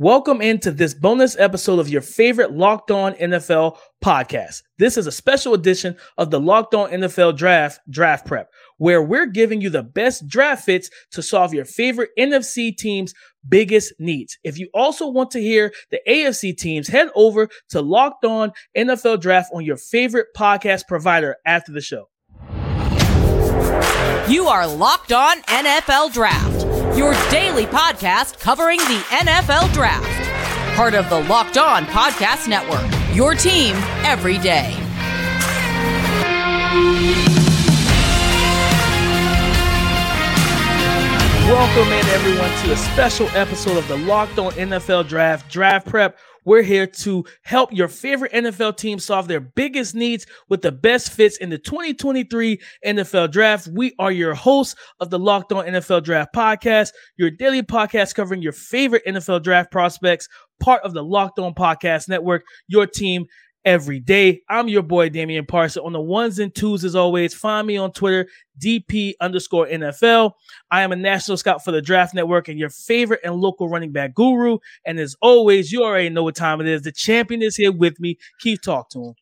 Welcome into this bonus episode of your favorite Locked On NFL podcast. This is a special edition of the Locked On NFL Draft Draft Prep, where we're giving you the best draft fits to solve your favorite NFC team's biggest needs. If you also want to hear the AFC teams, head over to Locked On NFL Draft on your favorite podcast provider after the show. You are Locked On NFL Draft your daily podcast covering the NFL Draft. Part of the Locked On Podcast Network, your team every day. Welcome in, everyone, to a special episode of the Locked On NFL Draft Draft Prep we're here to help your favorite NFL team solve their biggest needs with the best fits in the 2023 NFL Draft. We are your hosts of the Locked On NFL Draft podcast, your daily podcast covering your favorite NFL draft prospects, part of the Locked On Podcast Network, your team every day. I'm your boy Damian Parson on the ones and twos as always. Find me on Twitter, DP underscore NFL. I am a national scout for the Draft Network and your favorite and local running back guru. And as always, you already know what time it is. The champion is here with me. Keith, talk to him.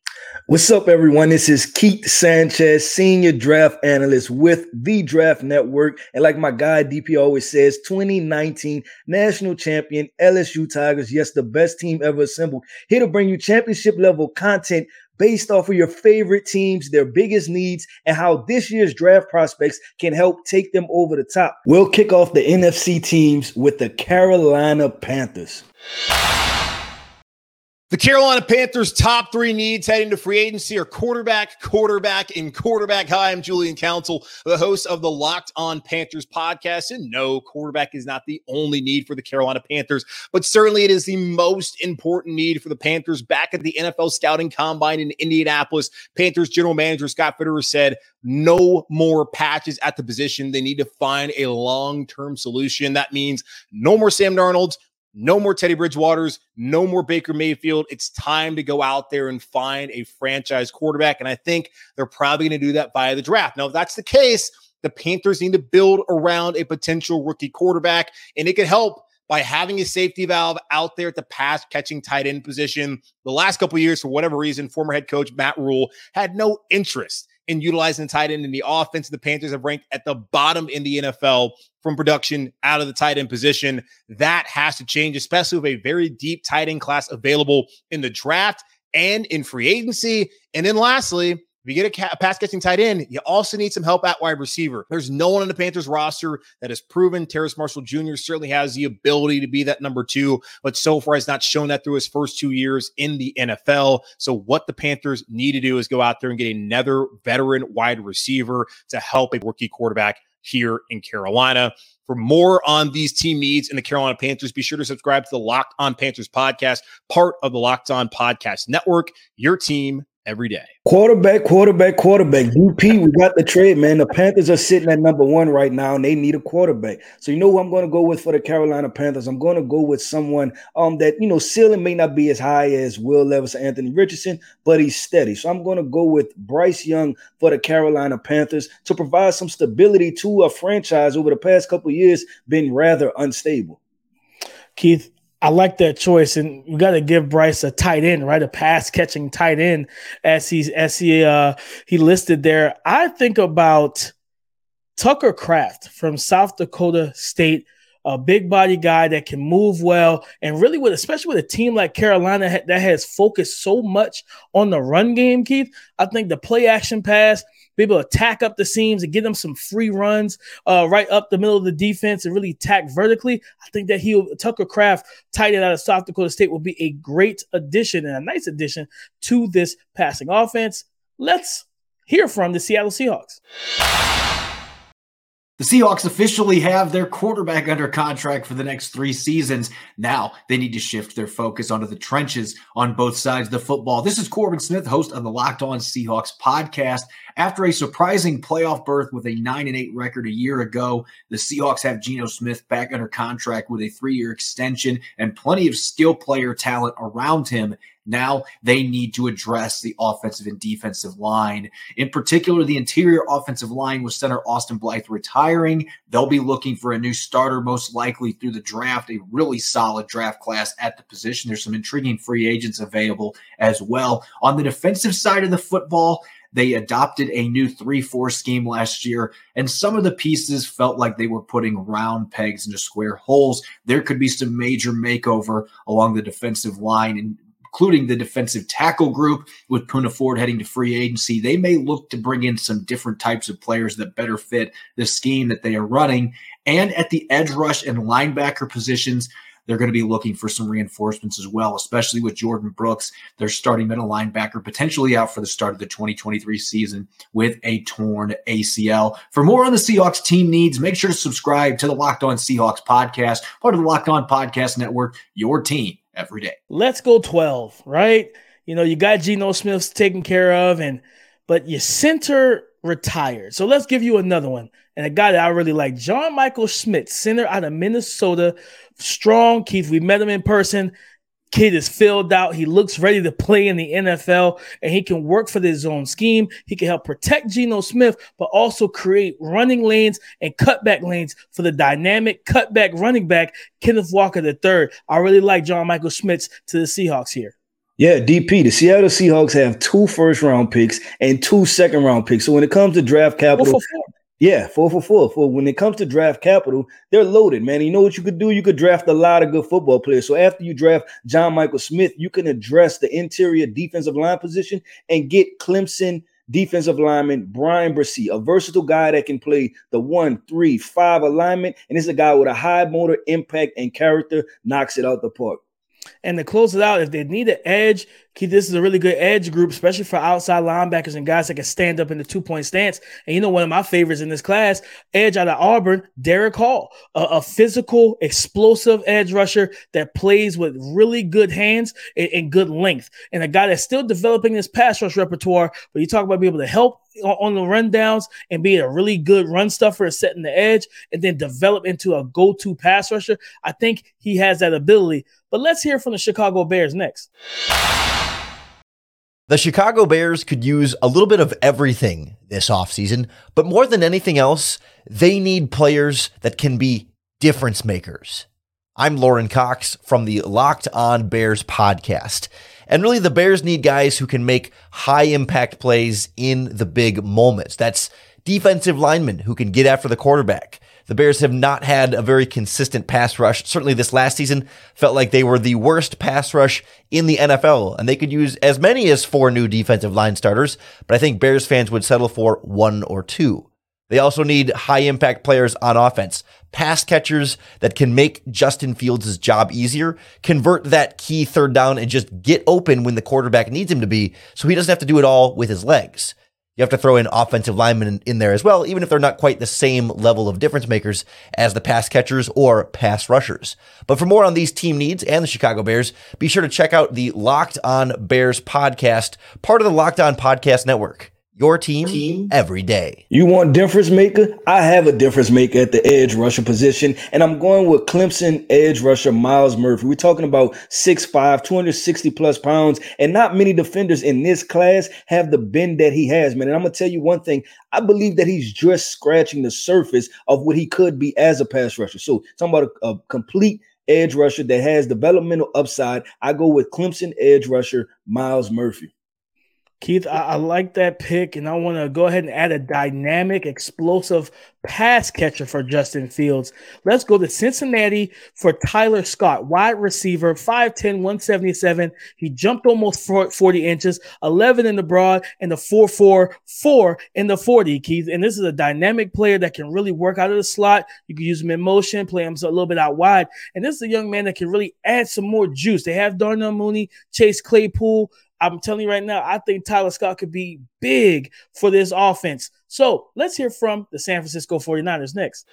What's up, everyone? This is Keith Sanchez, senior draft analyst with the Draft Network. And like my guy DP always says, 2019 national champion LSU Tigers. Yes, the best team ever assembled. Here to bring you championship level content based off of your favorite teams, their biggest needs, and how this year's draft prospects can help take them over the top. We'll kick off the NFC teams with the Carolina Panthers. The Carolina Panthers' top three needs heading to free agency are quarterback, quarterback, and quarterback. Hi, I'm Julian Council, the host of the Locked On Panthers podcast. And no, quarterback is not the only need for the Carolina Panthers, but certainly it is the most important need for the Panthers. Back at the NFL Scouting Combine in Indianapolis, Panthers general manager Scott Fitterer said, no more patches at the position. They need to find a long term solution. That means no more Sam Darnolds, no more Teddy Bridgewaters, no more Baker Mayfield. It's time to go out there and find a franchise quarterback. And I think they're probably going to do that via the draft. Now, if that's the case, the Panthers need to build around a potential rookie quarterback, and it could help by having a safety valve out there at the pass catching tight end position. The last couple years, for whatever reason, former head coach Matt Rhule had no interest in utilizing tight end in the offense. The Panthers have ranked at the bottom in the NFL from production out of the tight end position. That has to change, especially with a very deep tight end class available in the draft and in free agency. And then lastly, if you get a, pass catching tight end, you also need some help at wide receiver. There's no one on the Panthers roster that has proven Terrace Marshall Jr. certainly has the ability to be that number two, but so far has not shown that through his first two years in the NFL. So, what the Panthers need to do is go out there and get another veteran wide receiver to help a rookie quarterback here in Carolina. For more on these team needs in the Carolina Panthers, be sure to subscribe to the Locked On Panthers podcast, part of the Locked On Podcast Network, your team every day. Quarterback, quarterback, quarterback. DP, we got the trade, man. The Panthers are sitting at number one right now, and they need a quarterback. So you know who I'm going to go with for the Carolina Panthers? I'm going to go with someone um that you know ceiling may not be as high as Will Levis or Anthony Richardson, but he's steady. So I'm going to go with Bryce Young for the Carolina Panthers to provide some stability to a franchise over the past couple years been rather unstable. Keith, I like that choice, and we got to give Bryce a tight end, right? A pass catching tight end, as he's as he uh he listed there. I think about Tucker Kraft from South Dakota State, a big body guy that can move well, and really with especially with a team like Carolina that has focused so much on the run game. Keith, I think the play action pass be able to attack up the seams and get them some free runs uh, right up the middle of the defense and really attack vertically. I think that he'll Tucker Kraft, tight end out of South Dakota State, will be a great addition and a nice addition to this passing offense. Let's hear from the Seattle Seahawks. The Seahawks officially have their quarterback under contract for the next three seasons. Now they need to shift their focus onto the trenches on both sides of the football. This is Corbin Smith, host of the Locked On Seahawks podcast. After a surprising playoff berth with a 9 and 8 record a year ago, the Seahawks have Geno Smith back under contract with a three year extension and plenty of skill player talent around him. Now they need to address the offensive and defensive line. In particular, the interior offensive line with center Austin Blythe retiring. They'll be looking for a new starter, most likely through the draft, a really solid draft class at the position. There's some intriguing free agents available as well. On the defensive side of the football, they adopted a new 3 4 scheme last year, and some of the pieces felt like they were putting round pegs into square holes. There could be some major makeover along the defensive line, and including the defensive tackle group with Poona Ford heading to free agency. They may look to bring in some different types of players that better fit the scheme that they are running. And at the edge rush and linebacker positions, they're going to be looking for some reinforcements as well, especially with Jordyn Brooks, their starting middle linebacker, potentially out for the start of the 2023 season with a torn ACL. For more on the Seahawks team needs, make sure to subscribe to the Locked On Seahawks podcast, part of the Locked On Podcast Network, your team every day. Let's go 12, right? You know, you got Geno Smith's taken care of, and but your center retired. So let's give you another one. And a guy that I really like, John Michael Schmitz, center out of Minnesota. Strong, Keith. We met him in person. Kid is filled out. He looks ready to play in the NFL and he can work for his own scheme. He can help protect Geno Smith, but also create running lanes and cutback lanes for the dynamic cutback running back, Kenneth Walker III. I really like John Michael Schmitz to the Seahawks here. Yeah, DP, the Seattle Seahawks have two first round picks and two second round picks. So when it comes to draft capital, yeah, four for four. For when it comes to draft capital, they're loaded, man. You know what you could do? You could draft a lot of good football players. So after you draft John Michael Smith, you can address the interior defensive line position and get Clemson defensive lineman Bryan Bresee, a versatile guy that can play the one, three, five alignment, and is a guy with a high motor impact and character, knocks it out the park. And to close it out, if they need an edge, this is a really good edge group, especially for outside linebackers and guys that can stand up in the two point stance. And you know, one of my favorites in this class, edge out of Auburn, Derick Hall, a, a physical, explosive edge rusher that plays with really good hands and, and, good length, and a guy that's still developing his pass rush repertoire. But you talk about being able to help on the rundowns and be a really good run stuffer, setting the edge, and then develop into a go to pass rusher. I think he has that ability. But let's hear from the Chicago Bears next. The Chicago Bears could use a little bit of everything this offseason, but more than anything else, they need players that can be difference makers. I'm Lauren Cox from the Locked On Bears podcast. And really, the Bears need guys who can make high impact plays in the big moments. That's defensive linemen who can get after the quarterback, the Bears have not had a very consistent pass rush. Certainly this last season felt like they were the worst pass rush in the NFL, and they could use as many as four new defensive line starters, but I think Bears fans would settle for one or two. They also need high impact players on offense, pass catchers that can make Justin Fields' job easier, convert that key third down and just get open when the quarterback needs him to be so he doesn't have to do it all with his legs. You have to throw in offensive linemen in there as well, even if they're not quite the same level of difference makers as the pass catchers or pass rushers. But for more on these team needs and the Chicago Bears, be sure to check out the Locked On Bears podcast, part of the Locked On Podcast Network. Your team, team, every day. You want difference maker? I have a difference maker at the edge rusher position, and I'm going with Clemson edge rusher Myles Murphy. We're talking about 6'5, 260 plus pounds, and not many defenders in this class have the bend that he has, man. And I'm gonna tell you one thing: I believe that he's just scratching the surface of what he could be as a pass rusher. So, talking about a, a complete edge rusher that has developmental upside. I go with Clemson edge rusher Myles Murphy. Keith, I, I, like that pick, and I want to go ahead and add a dynamic, explosive pass catcher for Justin Fields. Let's go to Cincinnati for Tyler Scott, wide receiver, 5'10, 177. He jumped almost 40 inches, 11 in the broad, and the 4'4, 4 in the 40, Keith. And this is a dynamic player that can really work out of the slot. You can use him in motion, play him a little bit out wide. And this is a young man that can really add some more juice. They have Darnell Mooney, Chase Claypool, I'm telling you right now, I think Tyler Scott could be big for this offense. So let's hear from the San Francisco 49ers next.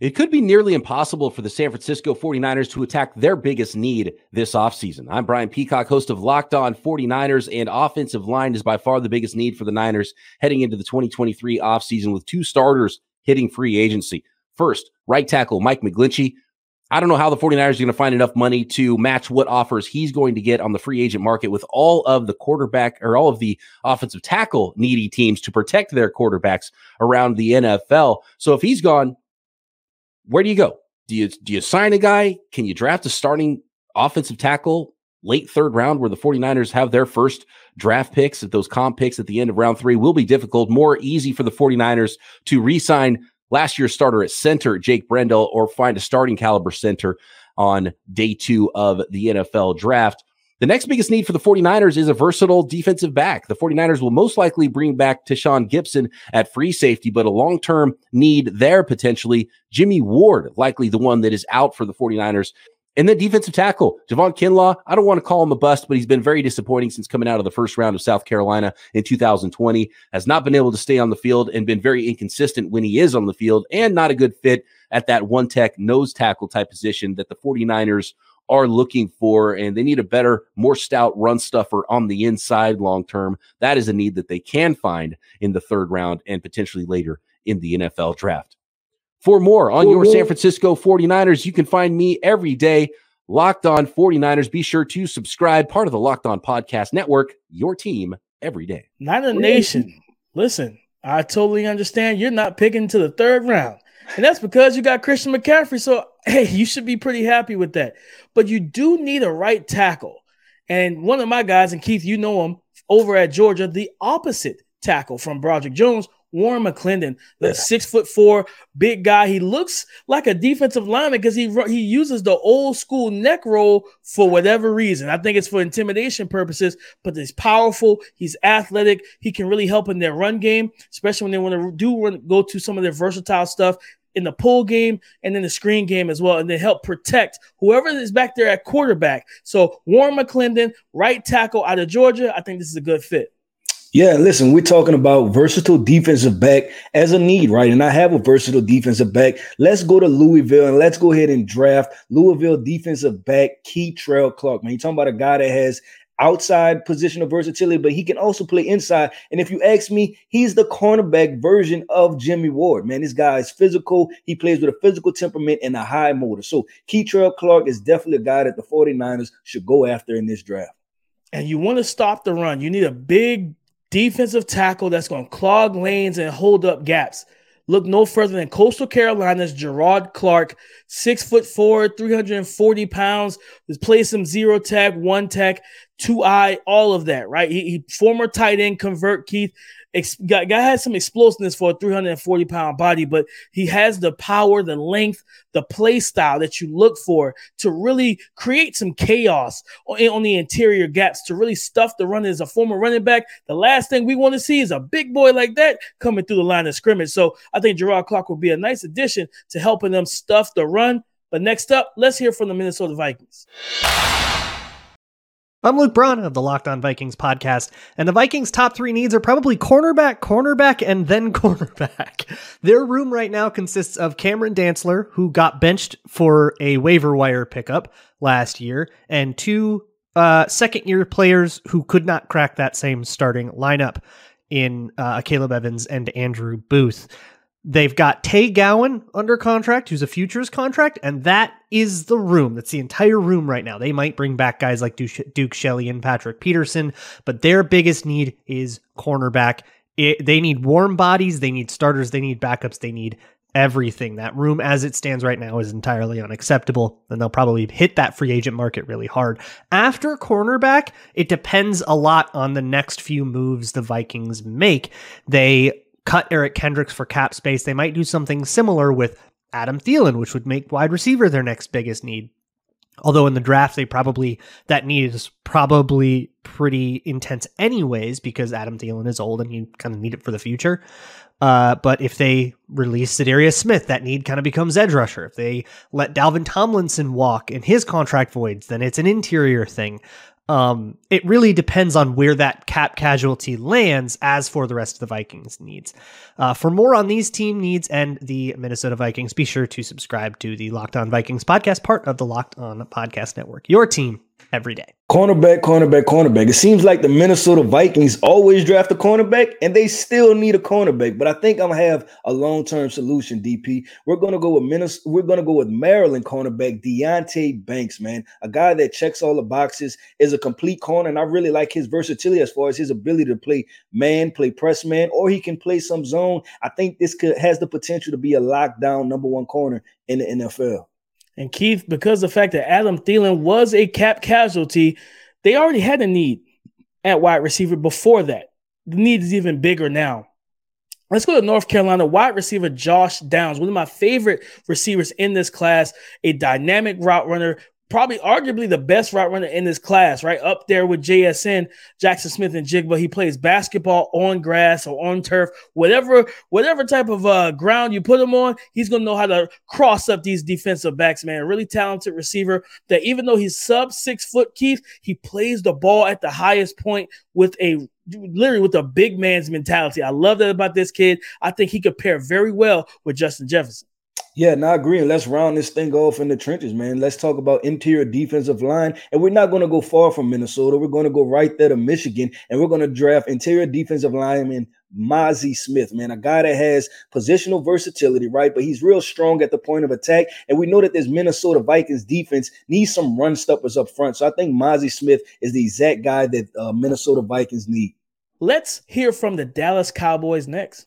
It could be nearly impossible for the San Francisco 49ers to attack their biggest need this offseason. I'm Brian Peacock, host of Locked On 49ers, and offensive line is by far the biggest need for the Niners heading into the 2023 offseason with two starters hitting free agency. First, right tackle Mike McGlinchey I don't know how the 49ers are going to find enough money to match what offers he's going to get on the free agent market with all of the quarterback or all of the offensive tackle needy teams to protect their quarterbacks around the NFL. So if he's gone, where do you go? Do you do you sign a guy? Can you draft a starting offensive tackle late third round where the 49ers have their first draft picks at those comp picks at the end of round 3 will be difficult, more easy for the 49ers to re-sign last year's starter at center, Jake Brendel, or find a starting caliber center on day two of the NFL draft. The next biggest need for the 49ers is a versatile defensive back. The 49ers will most likely bring back Tashaun Gipson at free safety, but a long term need there potentially. Jimmy Ward, likely the one that is out for the 49ers and then defensive tackle, Javon Kinlaw. I don't want to call him a bust, but he's been very disappointing since coming out of the first round of South Carolina in 2020. Has not been able to stay on the field and been very inconsistent when he is on the field and not a good fit at that one tech nose tackle type position that the 49ers are looking for. And they need a better, more stout run stuffer on the inside long term. That is a need that they can find in the third round and potentially later in the NFL draft. For more on your San mm-hmm. Francisco 49ers, you can find me every day, Locked On 49ers. Be sure to subscribe, part of the Locked On Podcast Network, your team every day. Not a nation. Listen, I totally understand you're not picking to the third round. And that's because you got Christian McCaffrey. So, hey, you should be pretty happy with that. But you do need a right tackle. And one of my guys, and Keith, you know him over at Georgia, the opposite tackle from Broderick Jones Warren McClendon, the six foot four big guy. He looks like a defensive lineman because he he uses the old school neck roll for whatever reason. I think it's for intimidation purposes, but he's powerful. He's athletic. He can really help in their run game, especially when they want to do run, go to some of their versatile stuff in the pull game and then the screen game as well, and then help protect whoever is back there at quarterback. So Warren McClendon, right tackle out of Georgia, I think this is a good fit. Yeah, listen, we're talking about versatile defensive back as a need, right? And I have a versatile defensive back. Let's go to Louisville and let's go ahead and draft Louisville defensive back Kei'Trel Clark. Man, you're talking about a guy that has outside position of versatility, but he can also play inside. And if you ask me, he's the cornerback version of Jimmy Ward. Man, this guy is physical. He plays with a physical temperament and a high motor. So Kei'Trel Clark is definitely a guy that the 49ers should go after in this draft. And you want to stop the run. You need a big defensive tackle that's going to clog lanes and hold up gaps. Look no further than Coastal Carolina's Jerrod Clark, six foot four, 340 pounds, has played some zero tech, one tech, two eye, all of that, right? He, he former tight end convert Keith. Ex- guy, guy has some explosiveness for a 340 pound body, but he has the power, the length, the play style that you look for to really create some chaos on, on the interior gaps to really stuff the run as a former running back. The last thing we want to see is a big boy like that coming through the line of scrimmage. So I think Jerrod Clark will be a nice addition to helping them stuff the run. But next up, let's hear from the Minnesota Vikings. I'm Luke Braun of the Locked On Vikings podcast, and the Vikings' top three needs are probably cornerback, cornerback, and then cornerback. Their room right now consists of Cameron Dantzler, who got benched for a waiver wire pickup last year, and two uh, second year players who could not crack that same starting lineup in uh, Caleb Evans and Andrew Booth. They've got Tay Gowan under contract, who's a futures contract, and that is the room. That's the entire room right now. They might bring back guys like Duke Shelley and Patrick Peterson, but their biggest need is cornerback. It, they need warm bodies, they need starters, they need backups, they need everything. That room as it stands right now is entirely unacceptable, and they'll probably hit that free agent market really hard. After cornerback, it depends a lot on the next few moves the Vikings make. They cut Eric Kendricks for cap space. They might do something similar with Adam Thielen, which would make wide receiver their next biggest need. Although in the draft, they probably that need is probably pretty intense anyways because Adam Thielen is old and you kind of need it for the future. Uh, but if they release Za'Darius Smith, that need kind of becomes edge rusher. If they let Dalvin Tomlinson walk and his contract voids, then it's an interior thing. Um, it really depends on where that cap casualty lands as for the rest of the Vikings needs. Uh, for more on these team needs and the Minnesota Vikings, be sure to subscribe to the Locked On Vikings podcast, part of the Locked On Podcast Network. Your team every day. Cornerback, cornerback, cornerback. It seems like the Minnesota Vikings always draft a cornerback and they still need a cornerback. But I think I'm gonna have a long-term solution, DP. We're gonna go with Minnesota, we're gonna go with Maryland cornerback Deonte Banks, man. A guy that checks all the boxes, is a complete corner, and I really like his versatility as far as his ability to play man, play press man, or he can play some zone. I think this could has the potential to be a lockdown number one corner in the NFL. And Keith, because the fact that Adam Thielen was a cap casualty, they already had a need at wide receiver before that. The need is even bigger now. Let's go to North Carolina wide receiver Josh Downs, one of my favorite receivers in this class, a dynamic route runner, probably arguably the best route runner in this class, right up there with JSN, Jackson Smith-Njigba. He plays basketball on grass or on turf, whatever whatever type of uh, ground you put him on, he's gonna know how to cross up these defensive backs. Man, really talented receiver. That even though he's sub six foot, Keith, he plays the ball at the highest point with a literally with a big man's mentality. I love that about this kid. I think he could pair very well with Justin Jefferson. Yeah, not agreeing. Let's round this thing off in the trenches, man. Let's talk about interior defensive line. And we're not going to go far from Minnesota. We're going to go right there to Michigan, and we're going to draft interior defensive lineman Mazi Smith, man, a guy that has positional versatility, right? But he's real strong at the point of attack. And we know that this Minnesota Vikings defense needs some run stoppers up front. So I think Mazi Smith is the exact guy that uh, Minnesota Vikings need. Let's hear from the Dallas Cowboys next.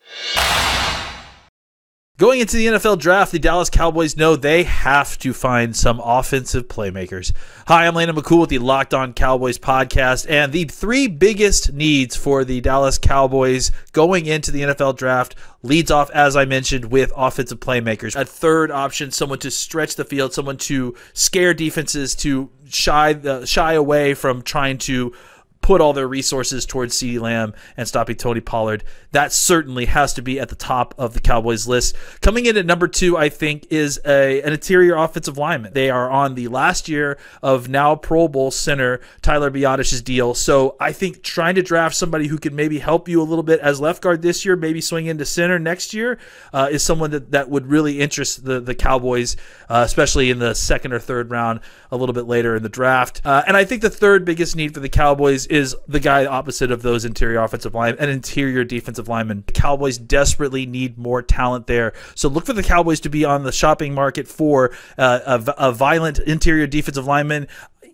Going into the NFL draft, the Dallas Cowboys know they have to find some offensive playmakers. Hi, I'm Landon McCool with the Locked On Cowboys podcast, and the three biggest needs for the Dallas Cowboys going into the NFL draft leads off, as I mentioned, with offensive playmakers. A third option, someone to stretch the field, someone to scare defenses to shy the, shy away from trying to put all their resources towards CeeDee Lamb and stopping Tony Pollard. That certainly has to be at the top of the Cowboys list. Coming in at number two, I think, is a, an interior offensive lineman. They are on the last year of now Pro Bowl center Tyler Biadasz's deal. So I think trying to draft somebody who can maybe help you a little bit as left guard this year, maybe swing into center next year, uh, is someone that, that would really interest the, the Cowboys, uh, especially in the second or third round a little bit later in the draft. Uh, and I think the third biggest need for the Cowboys is the guy opposite of those interior offensive line, and interior defensive lineman. The Cowboys desperately need more talent there. So look for the Cowboys to be on the shopping market for uh, a, a violent interior defensive lineman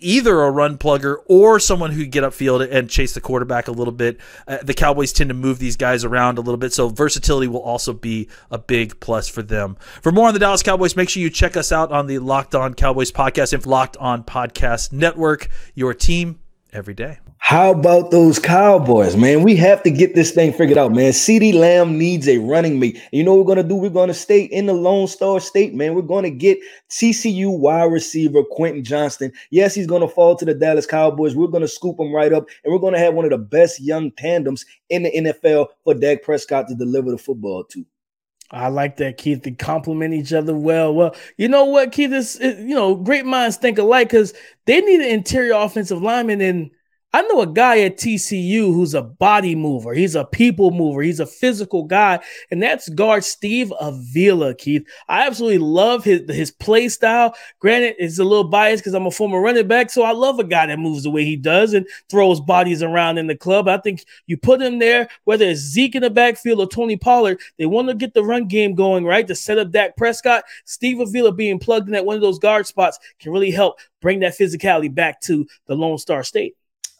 either a run plugger or someone who get upfield and chase the quarterback a little bit. Uh, the Cowboys tend to move these guys around a little bit, so versatility will also be a big plus for them. For more on the Dallas Cowboys, make sure you check us out on the Locked On Cowboys podcast and Locked On Podcast Network. Your team every day. How about those Cowboys, man? We have to get this thing figured out, man. CeeDee Lamb needs a running mate. You know what we're going to do? We're going to stay in the Lone Star State, man. We're going to get TCU wide receiver Quentin Johnston. Yes, he's going to fall to the Dallas Cowboys. We're going to scoop him right up, and we're going to have one of the best young tandems in the NFL for Dak Prescott to deliver the football to. I like that, Keith. They complement each other well. Well, you know what, Keith? Is you know, great minds think alike because they need an interior offensive lineman and – I know a guy at TCU who's a body mover. He's a people mover. He's a physical guy, and that's guard Steve Avila. Keith, I absolutely love his his play style. Granted, it's a little biased because I'm a former running back, so I love a guy that moves the way he does and throws bodies around in the club. I think you put him there, whether it's Zeke in the backfield or Tony Pollard, they want to get the run game going right to set up Dak Prescott. Steve Avila being plugged in at one of those guard spots can really help bring that physicality back to the Lone Star State.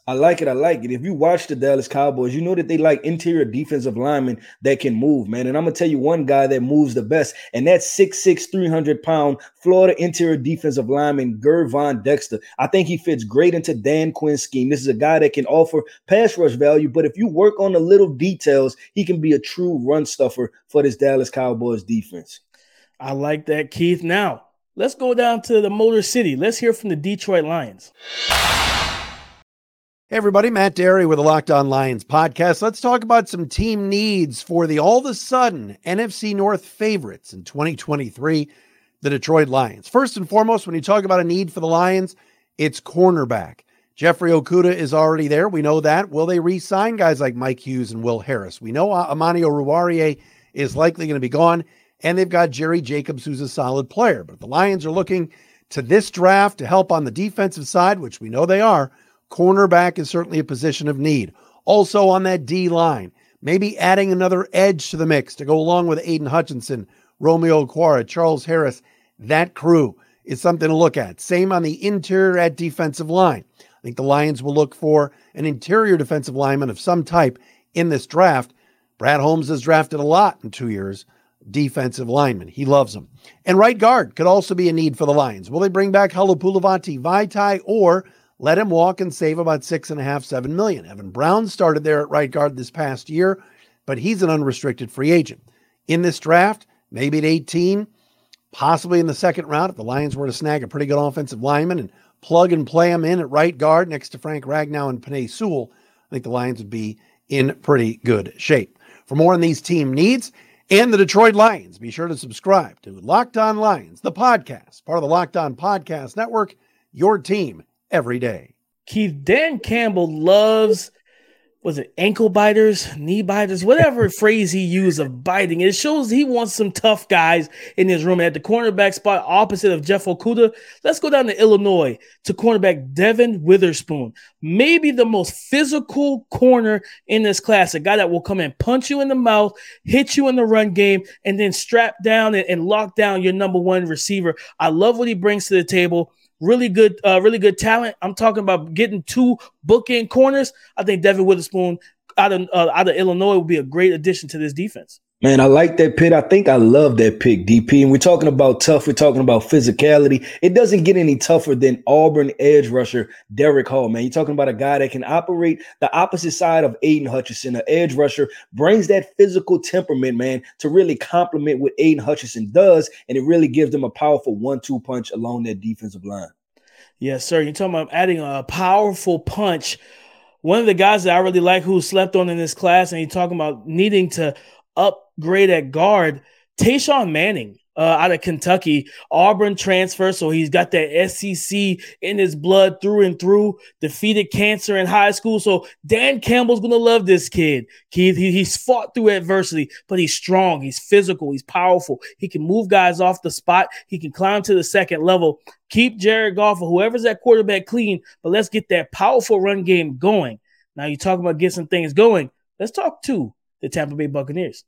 I like it. I like it. If you watch the Dallas Cowboys, you know that they like interior defensive linemen that can move, man. And I'm gonna tell you one guy that moves the best, and that's 6'6, 300 pound Florida interior defensive lineman Gervon Dexter. I think he fits great into Dan Quinn's scheme. This is a guy that can offer pass rush value, but if you work on the little details, he can be a true run stuffer for this Dallas Cowboys defense. I like that, Keith. Now let's go down to the Motor City. Let's hear from the Detroit Lions. Hey everybody, Matt Derry with the Locked On Lions podcast. Let's talk about some team needs for the all of a sudden NFC North favorites in 2023, the Detroit Lions. First and foremost, when you talk about a need for the Lions, it's cornerback. Jeffrey Okudah is already there. We know that. Will they re sign guys like Mike Hughes and Will Harris? We know uh, Amani Oruwariye is likely going to be gone, and they've got Jerry Jacobs, who's a solid player. But the Lions are looking to this draft to help on the defensive side, which we know they are, cornerback is certainly a position of need. Also on that D line, maybe adding another edge to the mix to go along with Aidan Hutchinson, Romeo Okwara, Charles Harris. That crew is something to look at. Same on the interior at defensive line. I think the Lions will look for an interior defensive lineman of some type in this draft. Brad Holmes has drafted a lot in two years defensive lineman. He loves them. And right guard could also be a need for the Lions. Will they bring back Halapoulivaati Vaitai or let him walk and save about six and a half, seven million? Evan Brown started there at right guard this past year, but he's an unrestricted free agent. In this draft, maybe at 18, possibly in the second round, if the Lions were to snag a pretty good offensive lineman and plug and play him in at right guard next to Frank Ragnow and Penei Sewell, I think the Lions would be in pretty good shape. For more on these team needs, and the Detroit Lions. Be sure to subscribe to Locked On Lions, the podcast, part of the Locked On Podcast Network, your team every day. Keith, Dan Campbell loves was it ankle biters, knee biters, whatever phrase he used of biting. It shows he wants some tough guys in his room. At the cornerback spot opposite of Jeff Okudah, let's go down to Illinois to cornerback Devon Witherspoon. Maybe the most physical corner in this class, a guy that will come and punch you in the mouth, hit you in the run game, and then strap down and, and lock down your number one receiver. I love what he brings to the table really good, uh, really good talent. I'm talking about getting two bookend corners. I think Devon Witherspoon out of uh, out of Illinois would be a great addition to this defense. Man, I like that pick. I think I love that pick, DP. And we're talking about tough. We're talking about physicality. It doesn't get any tougher than Auburn edge rusher Derick Hall, man. You're talking about a guy that can operate the opposite side of Aidan Hutchinson. An edge rusher brings that physical temperament, man, to really complement what Aidan Hutchinson does. And it really gives them a powerful one-two punch along that defensive line. Yes, sir. You're talking about adding a powerful punch. One of the guys that I really like who slept on in this class, and he's talking about needing to upgrade at guard, Tashawn Manning uh, out of Kentucky, Auburn transfer, so he's got that SEC in his blood through and through. Defeated cancer in high school, so Dan Campbell's gonna love this kid. He, he he's fought through adversity, but he's strong, he's physical, he's powerful. He can move guys off the spot. He can climb to the second level. Keep Jared Goff or whoever's that quarterback clean, but let's get that powerful run game going. Now you talk about getting things going. Let's talk to the Tampa Bay Buccaneers.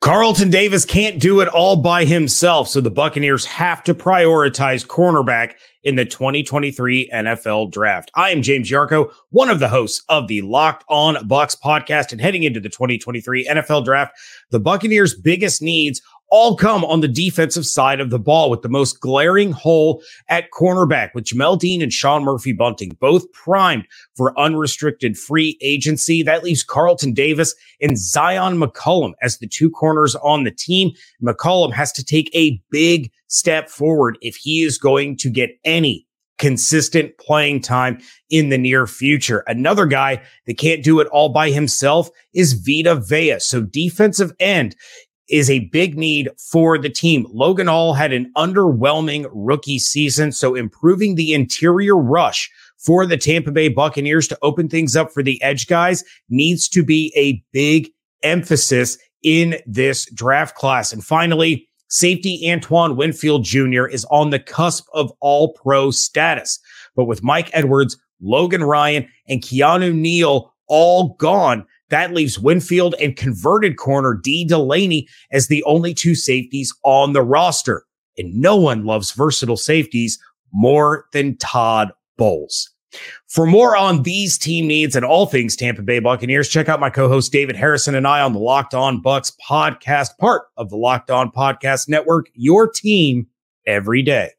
Carlton Davis can't do it all by himself, so the Buccaneers have to prioritize cornerback in the 2023 NFL Draft. I am James Yarcho, one of the hosts of the Locked On Bucs podcast, and heading into the 2023 NFL Draft, the Buccaneers' biggest needs all come on the defensive side of the ball with the most glaring hole at cornerback with Jamel Dean and Sean Murphy Bunting, both primed for unrestricted free agency. That leaves Carlton Davis and Zyon McCollum as the two corners on the team. McCollum has to take a big step forward if he is going to get any consistent playing time in the near future. Another guy that can't do it all by himself is Vita Vea. So defensive end is a big need for the team. Logan Hall had an underwhelming rookie season, so improving the interior rush for the Tampa Bay Buccaneers to open things up for the edge guys needs to be a big emphasis in this draft class. And finally, safety Antoine Winfield Jr. is on the cusp of all pro status. But with Mike Edwards, Logan Ryan, and Keanu Neal all gone, that leaves Winfield and converted corner Dee Delaney as the only two safeties on the roster. And no one loves versatile safeties more than Todd Bowles. For more on these team needs and all things Tampa Bay Buccaneers, check out my co-host David Harrison and I on the Locked On Bucs podcast, part of the Locked On Podcast Network, your team every day.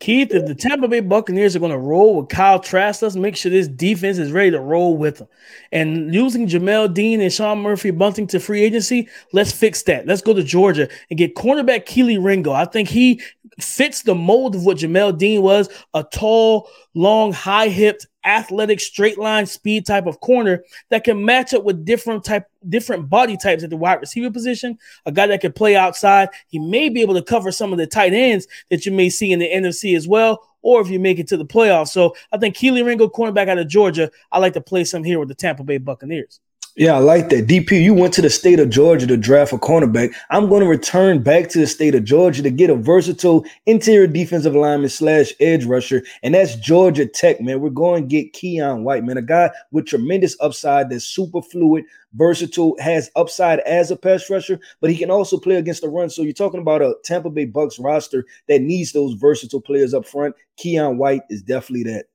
Keith, if the Tampa Bay Buccaneers are going to roll with Kyle Trask, let's make sure this defense is ready to roll with them. And using Jamel Dean and Sean Murphy Bunting to free agency, let's fix that. Let's go to Georgia and get cornerback Kelee Ringo. I think he fits the mold of what Jamel Dean was a tall, long, high hipped, athletic, straight line speed type of corner that can match up with different type, different body types at the wide receiver position. A guy that can play outside. He may be able to cover some of the tight ends that you may see in the NFC as well, or if you make it to the playoffs. So I think Kelee Ringo, cornerback out of Georgia, I like to play some here with the Tampa Bay Buccaneers. Yeah, I like that. DP, you went to the state of Georgia to draft a cornerback. I'm going to return back to the state of Georgia to get a versatile interior defensive lineman slash edge rusher, and that's Georgia Tech, man. We're going to get Keion White, man, a guy with tremendous upside that's super fluid, versatile, has upside as a pass rusher, but he can also play against the run. So you're talking about a Tampa Bay Bucs roster that needs those versatile players up front. Keion White is definitely that.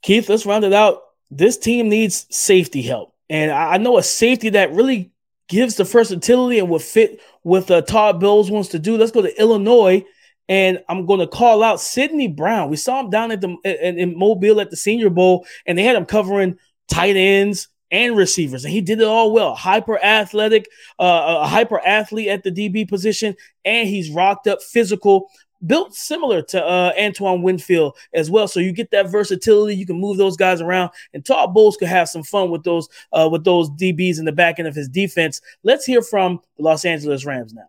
Keith, let's round it out. This team needs safety help. And I know a safety that really gives the versatility and would fit with uh, Todd Bowles wants to do. Let's go to Illinois, and I'm going to call out Sydney Brown. We saw him down at the in, in Mobile at the Senior Bowl, and they had him covering tight ends and receivers, and he did it all well. Hyper athletic, uh, a hyper athlete at the DB position, and he's rocked up, physical built similar to uh, Antoine Winfield as well. So you get that versatility. You can move those guys around, and Todd Bowles could have some fun with those uh, with those DBs in the back end of his defense. Let's hear from the Los Angeles Rams now.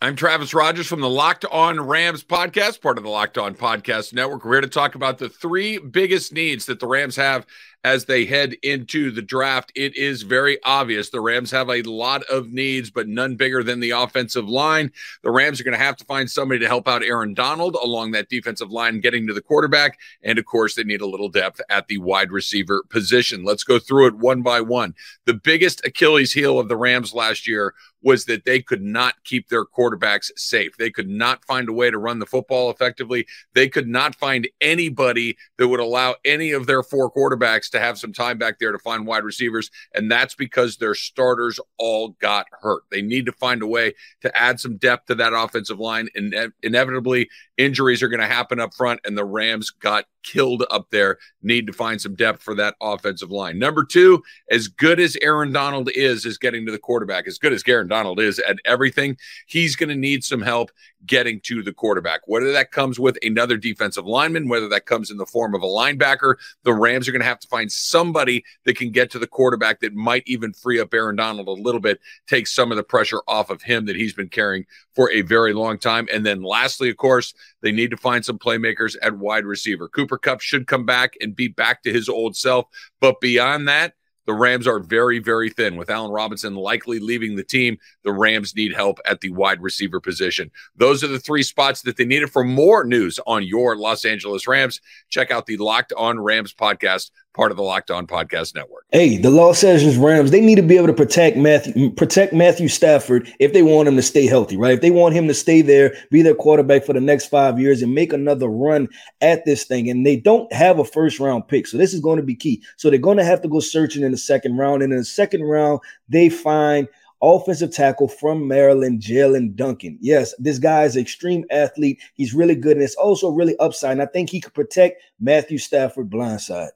I'm Travis Rogers from the Locked On Rams podcast, part of the Locked On Podcast Network. We're here to talk about the three biggest needs that the Rams have as they head into the draft. It is very obvious the Rams have a lot of needs, but none bigger than the offensive line. The Rams are going to have to find somebody to help out Aaron Donald along that defensive line, getting to the quarterback. And of course, they need a little depth at the wide receiver position. Let's go through it one by one. The biggest Achilles heel of the Rams last year was that they could not keep their quarterbacks safe. They could not find a way to run the football effectively. They could not find anybody that would allow any of their four quarterbacks to have some time back there to find wide receivers. And that's because their starters all got hurt. They need to find a way to add some depth to that offensive line. And inevitably, injuries are going to happen up front. And the Rams got killed up there. Need to find some depth for that offensive line. Number two, as good as Aaron Donald is, is getting to the quarterback, as good as Aaron Donald is at everything, he's going to need some help getting to the quarterback. Whether that comes with another defensive lineman, whether that comes in the form of a linebacker, the Rams are going to have to find somebody that can get to the quarterback that might even free up Aaron Donald a little bit, take some of the pressure off of him that he's been carrying for a very long time. And then lastly, of course, they need to find some playmakers at wide receiver. Cooper Kupp should come back and be back to his old self. But beyond that, the Rams are very, very thin. With Allen Robinson likely leaving the team, the Rams need help at the wide receiver position. Those are the three spots that they needed. For more news on your Los Angeles Rams, check out the Locked On Rams podcast part of the Locked On Podcast Network. Hey, the Los Angeles Rams, they need to be able to protect Matthew protect Matthew Stafford if they want him to stay healthy, right? If they want him to stay there, be their quarterback for the next 5 years and make another run at this thing and they don't have a first round pick. So this is going to be key. So they're going to have to go searching in the second round and in the second round they find offensive tackle from Maryland, Jaelyn Duncan. Yes, this guy is an extreme athlete. He's really good, and it's also really upside. And I think he could protect Matthew Stafford blindside.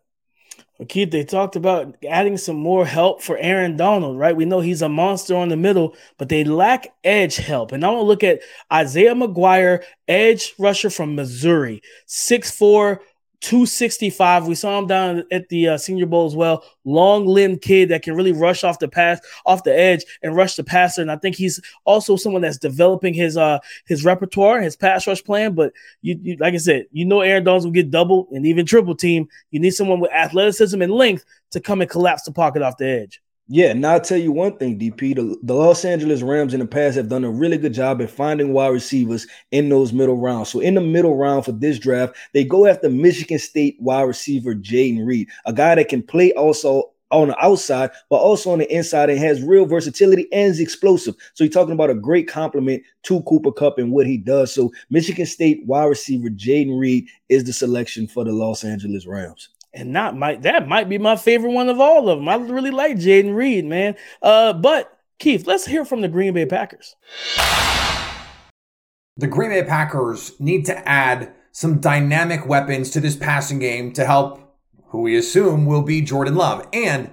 Keith, they talked about adding some more help for Aaron Donald, right? We know he's a monster on the middle, but they lack edge help. And I want to look at Isaiah McGuire, edge rusher from Missouri, 6'4, 265. We saw him down at the uh, Senior Bowl as well. Long limb kid that can really rush off the pass, off the edge, and rush the passer. And I think he's also someone that's developing his uh his repertoire, his pass rush plan. But you, you like I said, you know Aaron Donald will get double and even triple team. You need someone with athleticism and length to come and collapse the pocket off the edge. Yeah, now I'll tell you one thing, DP. The, the, Los Angeles Rams in the past have done a really good job at finding wide receivers in those middle rounds. So in the middle round for this draft, they go after Michigan State wide receiver Jayden Reed, a guy that can play also on the outside, but also on the inside and has real versatility and is explosive. So you're talking about a great compliment to Cooper Kupp and what he does. So Michigan State wide receiver Jayden Reed is the selection for the Los Angeles Rams and not my that might be my favorite one of all of them. I really like Jayden Reed, man. Uh, but Keith, let's hear from the Green Bay Packers. The Green Bay Packers need to add some dynamic weapons to this passing game to help who we assume will be Jordan Love. And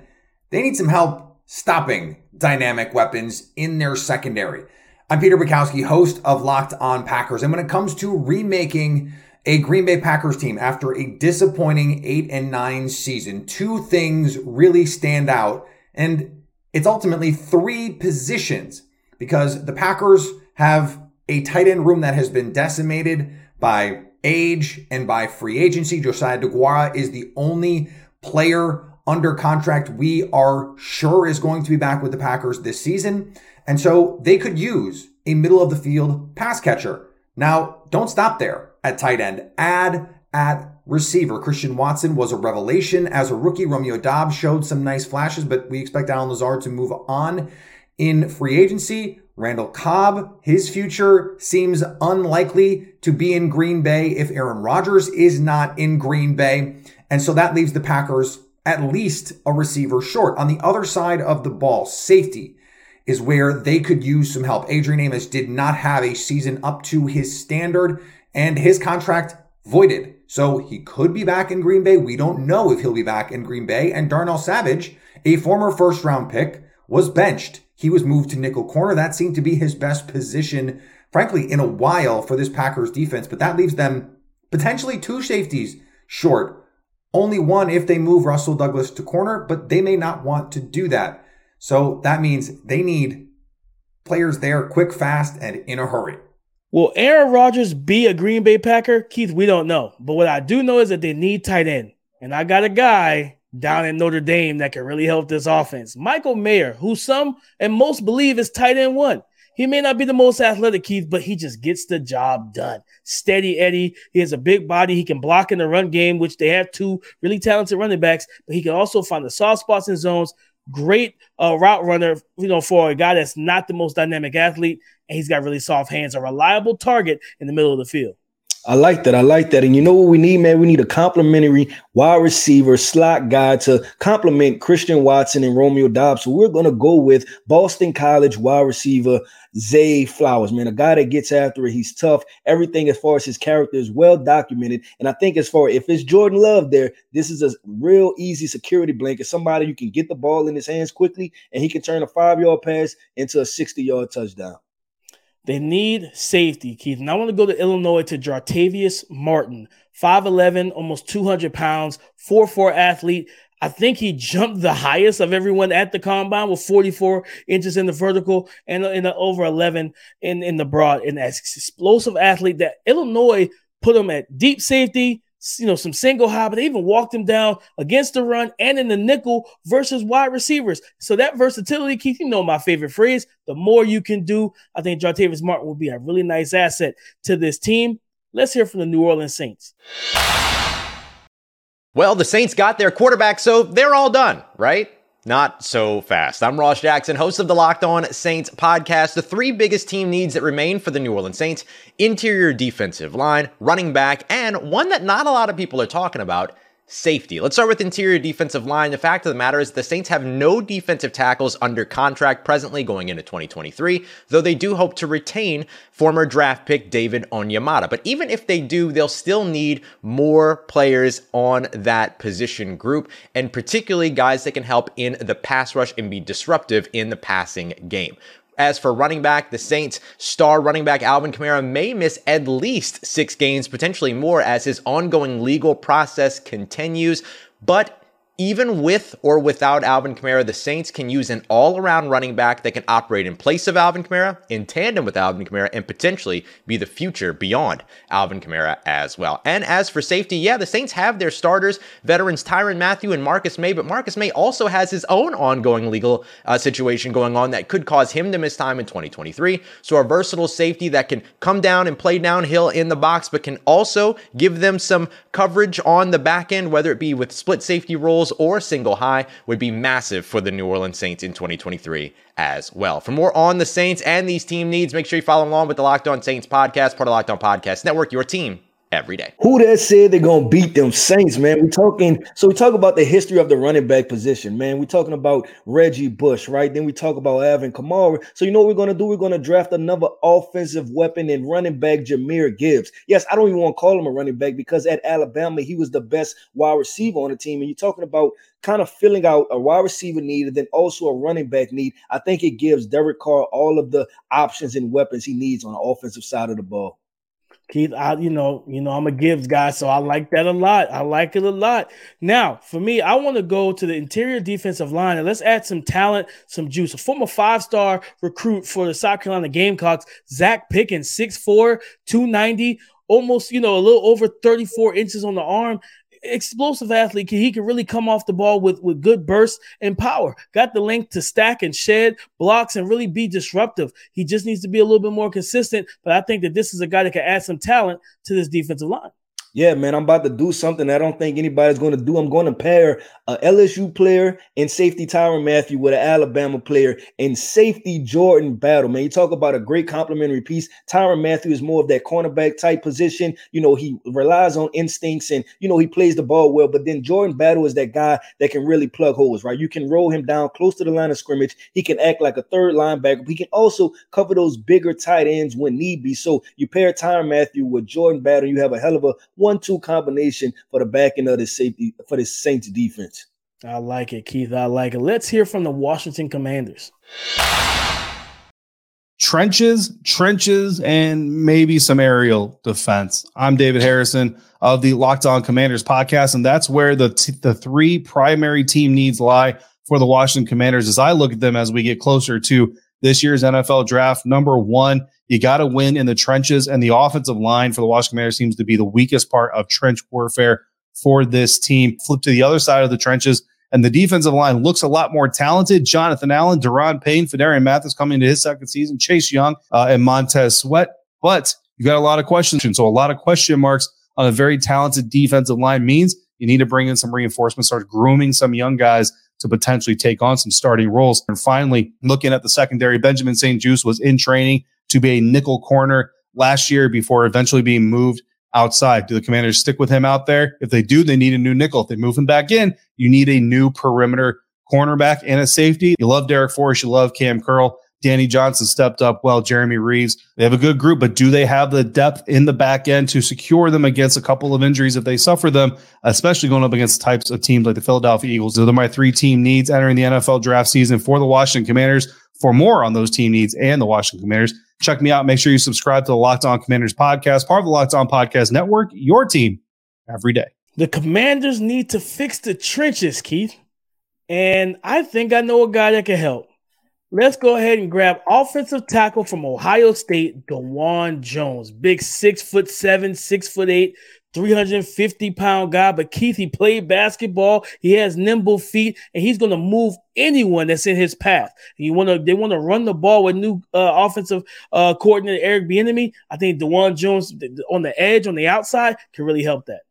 they need some help stopping dynamic weapons in their secondary. I'm Peter Bukowski, host of Locked On Packers. And when it comes to remaking a Green Bay Packers team after a disappointing 8 and 9 season. Two things really stand out and it's ultimately three positions because the Packers have a tight end room that has been decimated by age and by free agency. Josiah DeGuara is the only player under contract, we are sure is going to be back with the Packers this season. And so they could use a middle of the field pass catcher. Now, don't stop there at tight end. Add at receiver. Christian Watson was a revelation as a rookie. Romeo Doubs showed some nice flashes, but we expect Allen Lazard to move on in free agency. Randall Cobb, his future seems unlikely to be in Green Bay if Aaron Rodgers is not in Green Bay. And so that leaves the Packers at least a receiver short. On the other side of the ball, safety is where they could use some help. Adrian Amos did not have a season up to his standard and his contract voided. So he could be back in Green Bay. We don't know if he'll be back in Green Bay. And Darnell Savage, a former first round pick, was benched. He was moved to nickel corner. That seemed to be his best position, frankly, in a while for this Packers defense. But that leaves them potentially two safeties short. Only one if they move Rasul Douglas to corner, but they may not want to do that. So that means they need players there quick, fast, and in a hurry. Will Aaron Rodgers be a Green Bay Packer? Keith, we don't know. But what I do know is that they need tight end. And I got a guy down in Notre Dame that can really help this offense. Michael Mayer, who some and most believe is tight end one. He may not be the most athletic, Keith, but he just gets the job done. Steady Eddie. He has a big body. He can block in the run game, which they have two really talented running backs, but he can also find the soft spots and zones. Great uh, route runner, you know, for a guy that's not the most dynamic athlete, and he's got really soft hands. A reliable target in the middle of the field. I like that. I like that. And you know what we need, man? We need a complimentary wide receiver slot guy to complement Christian Watson and Romeo Doubs. So we're going to go with Boston College wide receiver Zay Flowers, man. A guy that gets after it. He's tough. Everything as far as his character is well documented. And I think as far if it's Jordan Love there, this is a real easy security blanket. Somebody you can get the ball in his hands quickly and he can turn a five yard pass into a 60 yard touchdown. They need safety, Keith. And I want to go to Illinois to Jartavius Martin, 5'11, almost 200 pounds, 4'4 athlete. I think he jumped the highest of everyone at the combine with 44 inches in the vertical and in the over 11 in, in the broad. And that explosive athlete that Illinois put him at deep safety, you know, some single high, but they even walked him down against the run and in the nickel versus wide receivers. So that versatility, Keith, you know my favorite phrase. The more you can do, I think Jartavius Martin will be a really nice asset to this team. Let's hear from the New Orleans Saints. Well, the Saints got their quarterback, so they're all done, right? Not so fast. I'm Ross Jackson, host of the Locked On Saints podcast. The three biggest team needs that remain for the New Orleans Saints interior defensive line, running back, and one that not a lot of people are talking about safety. Let's start with interior defensive line. The fact of the matter is the Saints have no defensive tackles under contract presently going into 2023, though they do hope to retain former draft pick David Onyemata. But even if they do, they'll still need more players on that position group, and particularly guys that can help in the pass rush and be disruptive in the passing game. As for running back, the Saints' star running back Alvin Kamara may miss at least six games, potentially more, as his ongoing legal process continues. But even with or without Alvin Kamara, the Saints can use an all around running back that can operate in place of Alvin Kamara, in tandem with Alvin Kamara, and potentially be the future beyond Alvin Kamara as well. And as for safety, yeah, the Saints have their starters, veterans Tyrann Mathieu and Marcus Maye, but Marcus Maye also has his own ongoing legal uh, situation going on that could cause him to miss time in 2023. So a versatile safety that can come down and play downhill in the box, but can also give them some coverage on the back end, whether it be with split safety roles or single high would be massive for the New Orleans Saints in 2023 as well. For more on the Saints and these team needs, make sure you follow along with the Locked On Saints podcast, part of Locked On Podcast Network, your team every day. Who that said they're gonna beat them Saints, man? We talking so we talk about the history of the running back position, man. we talking about Reggie Bush, right? Then we talk about Alvin Kamara. So you know what we're gonna do? We're gonna draft another offensive weapon in running back Jahmyr Gibbs. Yes, I don't even want to call him a running back because at Alabama he was the best wide receiver on the team. And you're talking about kind of filling out a wide receiver need and then also a running back need. I think it gives Derek Carr all of the options and weapons he needs on the offensive side of the ball. Keith, I you know, you know, I'm a Gibbs guy, so I like that a lot. I like it a lot. Now, for me, I want to go to the interior defensive line and let's add some talent, some juice. A former five-star recruit for the South Carolina Gamecocks, Zacch Pickens, 6'4, 290, almost, you know, a little over 34 inches on the arm explosive athlete. He can really come off the ball with, with good bursts and power. Got the length to stack and shed blocks and really be disruptive. He just needs to be a little bit more consistent. But I think that this is a guy that can add some talent to this defensive line yeah, man, I'm about to do something I don't think anybody's going to do. I'm going to pair a LSU player and safety Tyrann Mathieu with an Alabama player and safety Jordan Battle. Man, you talk about a great complementary piece. Tyrann Mathieu is more of that cornerback type position. You know, he relies on instincts and, you know, he plays the ball well. But then Jordan Battle is that guy that can really plug holes, right? You can roll him down close to the line of scrimmage. He can act like a third linebacker. He can also cover those bigger tight ends when need be. So you pair Tyrann Mathieu with Jordan Battle, you have a hell of a one-two combination for the back end of the safety for the Saints defense. I like it, Keith. I like it. Let's hear from the Washington Commanders. Trenches, trenches, and maybe some aerial defense. I'm David Harrison of the Locked On Commanders podcast, and that's where the t- the three primary team needs lie for the Washington Commanders. As I look at them as we get closer to this year's NFL draft, number one you got to win in the trenches, and the offensive line for the Washington Commanders seems to be the weakest part of trench warfare for this team. Flip to the other side of the trenches, and the defensive line looks a lot more talented. Jonathan Allen, Daron Payne, Phidarian Mathis coming into his second season, Chase Young, uh, and Montez Sweat. But you got a lot of questions. So a lot of question marks on a very talented defensive line means you need to bring in some reinforcements, start grooming some young guys to potentially take on some starting roles. And finally, looking at the secondary, Benjamin St-Juste was in training to be a nickel corner last year before eventually being moved outside. Do the commanders stick with him out there? If they do, they need a new nickel. If they move him back in, you need a new perimeter cornerback and a safety. You love Darrick Forrest, you love Cam Curl. Danny Johnson stepped up well. Jeremy Reaves, They have a good group, but do they have the depth in the back end to secure them against a couple of injuries if they suffer them, especially going up against types of teams like the Philadelphia Eagles? Those are my three team needs entering the NFL draft season for the Washington Commanders. For more on those team needs and the Washington Commanders, check me out. Make sure you subscribe to the Locked On Commanders podcast, part of the Locked On Podcast Network, your team every day. The Commanders need to fix the trenches, Keith. And I think I know a guy that can help. Let's go ahead and grab offensive tackle from Ohio State, Dawand Jones. Big six foot seven, six foot eight, 350 pound guy. But Keith, he played basketball. He has nimble feet, and he's going to move anyone that's in his path. You want to, they want to run the ball with new uh, offensive uh, coordinator Eric Bieniemy. I think Dawand Jones on the edge, on the outside, can really help that.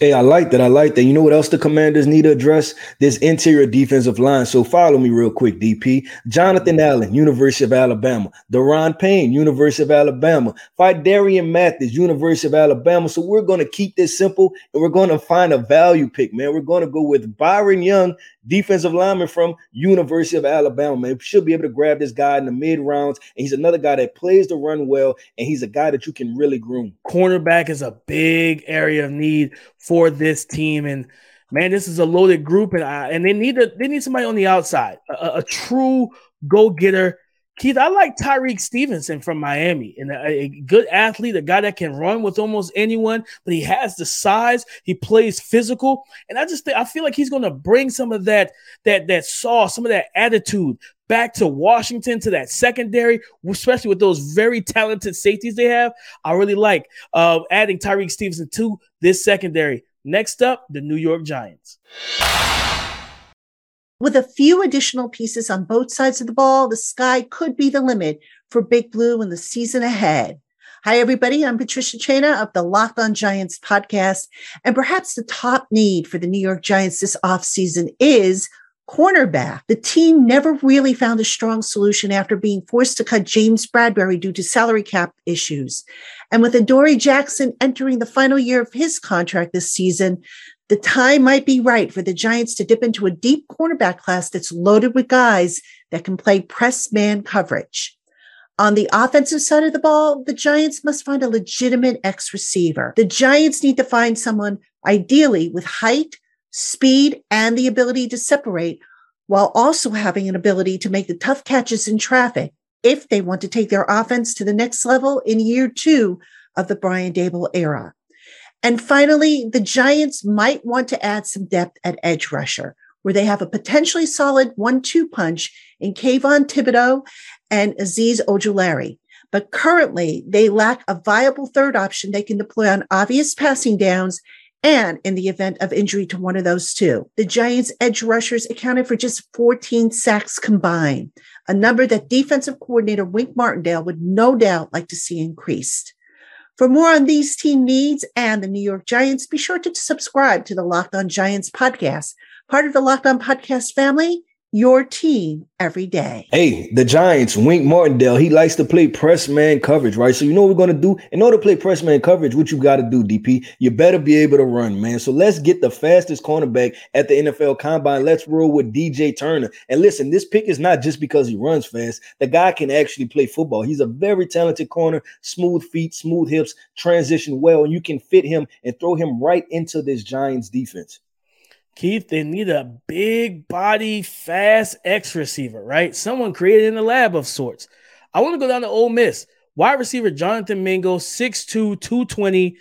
Hey, I like that. I like that. You know what else the commanders need to address? This interior defensive line. So follow me real quick, DP. Jonathan Allen, University of Alabama. Daron Payne, University of Alabama. Phidarian Mathis, University of Alabama. So we're going to keep this simple and we're going to find a value pick, man. We're going to go with Byron Young, defensive lineman from University of Alabama. Man, should be able to grab this guy in the mid rounds, and he's another guy that plays the run well, and he's a guy that you can really groom. Cornerback is a big area of need for this team, and man, this is a loaded group, and I, and they need a, they need somebody on the outside, a, a true go getter Keith, I like Tyrique Stevenson from Miami, and a, a, good athlete, a guy that can run with almost anyone, but he has the size. He plays physical, and I just think, I feel like he's going to bring some of that that that sauce, some of that attitude back to Washington to that secondary, especially with those very talented safeties they have. I really like uh, adding Tyrique Stevenson to this secondary. Next up, the New York Giants. With a few additional pieces on both sides of the ball, the sky could be the limit for Big Blue in the season ahead. Hi, everybody. I'm Patricia Traina of the Locked on Giants podcast. And perhaps the top need for the New York Giants this offseason is cornerback. The team never really found a strong solution after being forced to cut James Bradberry due to salary cap issues. And with Adoree Jackson entering the final year of his contract this season, the time might be right for the Giants to dip into a deep cornerback class that's loaded with guys that can play press man coverage. On the offensive side of the ball, the Giants must find a legitimate X receiver. The Giants need to find someone ideally with height, speed, and the ability to separate while also having an ability to make the tough catches in traffic if they want to take their offense to the next level in year two of the Brian Daboll era. And finally, the Giants might want to add some depth at edge rusher, where they have a potentially solid one-two punch in Kayvon Thibodeaux and Azeez Ojulari. But currently, they lack a viable third option they can deploy on obvious passing downs And in the event of injury to one of those two, the Giants' edge rushers accounted for just 14 sacks combined, a number that defensive coordinator Wink Martindale would no doubt like to see increased. For more on these team needs and the New York Giants, be sure to subscribe to the Locked On Giants podcast, part of the Locked On Podcast family your team every day. Hey, the Giants, Wink Martindale, he likes to play press man coverage, right? So you know what we're going to do? In order to play press man coverage, what you got to do, DP, you better be able to run, man. So let's get the fastest cornerback at the NFL combine. Let's roll with DJ Turner. And listen, this pick is not just because he runs fast. The guy can actually play football. He's a very talented corner, smooth feet, smooth hips, transition well, and you can fit him and throw him right into this Giants defense. Keith, they need a big body, fast X receiver, right? Someone created in the lab of sorts. I want to go down to Ole Miss. Wide receiver Jonathan Mingo, 6'2, 220,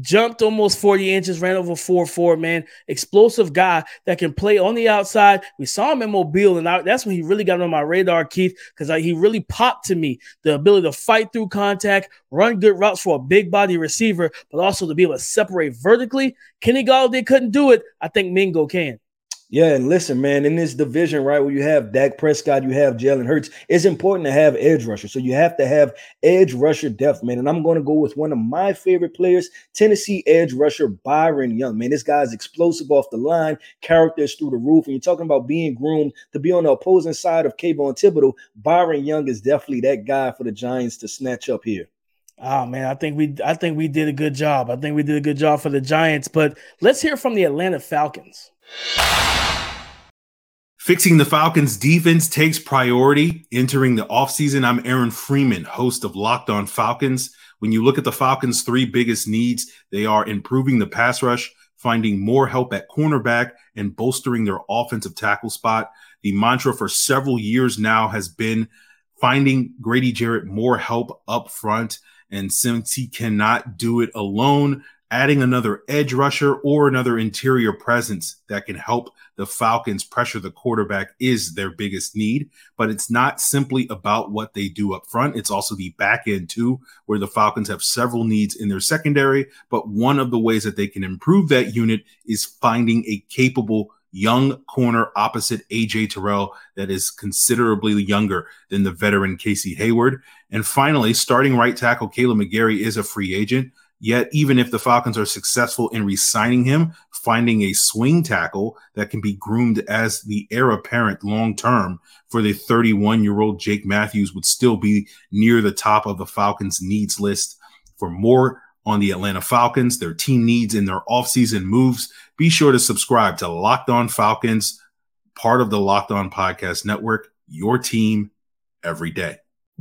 jumped almost 40 inches, ran over 4 4, man. Explosive guy that can play on the outside. We saw him in Mobile, and I, that's when he really got on my radar, Keith, because he really popped to me the ability to fight through contact, run good routes for a big body receiver, but also to be able to separate vertically. Kenny Golladay couldn't do it. I think Mingo can. Yeah, and listen, man, in this division, right, where you have Dak Prescott, you have Jalen Hurts, it's important to have edge rusher. So you have to have edge rusher depth, man. And I'm going to go with one of my favorite players, Tennessee edge rusher Byron Young. Man, this guy's explosive off the line, characters through the roof. And you're talking about being groomed to be on the opposing side of Kayvon Thibodeaux. Byron Young is definitely that guy for the Giants to snatch up here. Oh man, I think we I think we did a good job. I think we did a good job for the Giants. But let's hear from the Atlanta Falcons. Fixing the Falcons defense takes priority entering the offseason. I'm Aaron Freeman, host of Locked On Falcons. When you look at the Falcons' three biggest needs, they are improving the pass rush, finding more help at cornerback, and bolstering their offensive tackle spot. The mantra for several years now has been finding Grady Jarrett more help up front. And since he cannot do it alone, adding another edge rusher or another interior presence that can help the Falcons pressure the quarterback is their biggest need. But it's not simply about what they do up front, it's also the back end, too, where the Falcons have several needs in their secondary. But one of the ways that they can improve that unit is finding a capable young corner opposite AJ Terrell that is considerably younger than the veteran Casey Hayward. And finally, starting right tackle Kaleb McGary is a free agent. Yet, even if the Falcons are successful in re signing him, finding a swing tackle that can be groomed as the heir apparent long term for the 31 year old Jake Matthews would still be near the top of the Falcons' needs list. For more on the Atlanta Falcons, their team needs, and their offseason moves, be sure to subscribe to Locked On Falcons, part of the Locked On Podcast Network, your team every day.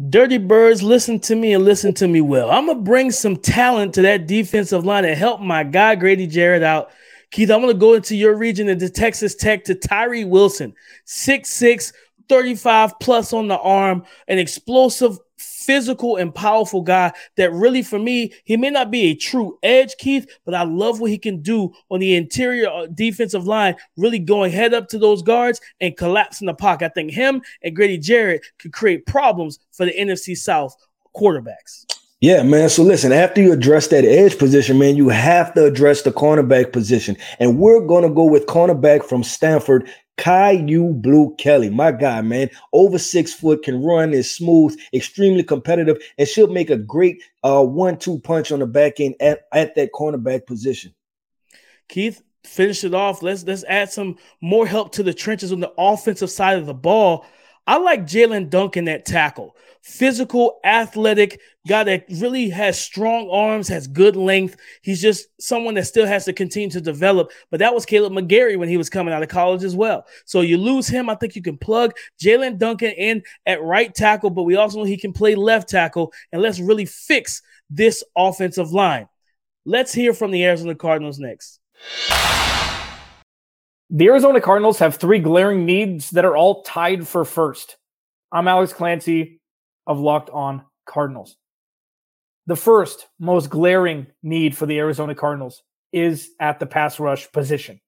Dirty Birds, listen to me and listen to me well. I'm gonna bring some talent to that defensive line and help my guy Grady Jarrett out. Keith, I'm gonna go into your region into Texas Tech to Tyree Wilson, 6'6, 35 plus on the arm, an explosive physical and powerful guy that really, for me, he may not be a true edge, Keith, but I love what he can do on the interior uh, defensive line, really going head up to those guards and collapsing the pocket. I think him and Grady Jarrett could create problems for the NFC South quarterbacks. Yeah, man. So listen, after you address that edge position, man, you have to address the cornerback position. And we're going to go with cornerback from Stanford, Kyu Blue Kelly, my guy, man, over six foot, can run, is smooth, extremely competitive, and she'll make a great uh, one-two punch on the back end at, at that cornerback position. Keith, finish it off. Let's let's add some more help to the trenches on the offensive side of the ball. I like Jaelyn Duncan at tackle. Physical, athletic, guy that really has strong arms, has good length. He's just someone that still has to continue to develop. But that was Kaleb McGary when he was coming out of college as well. So you lose him. I think you can plug Jaelyn Duncan in at right tackle, but we also know he can play left tackle. And let's really fix this offensive line. Let's hear from the Arizona Cardinals next. The Arizona Cardinals have three glaring needs that are all tied for first. I'm Alex Clancy of Locked On Cardinals. The first most glaring need for the Arizona Cardinals is at the pass rush position.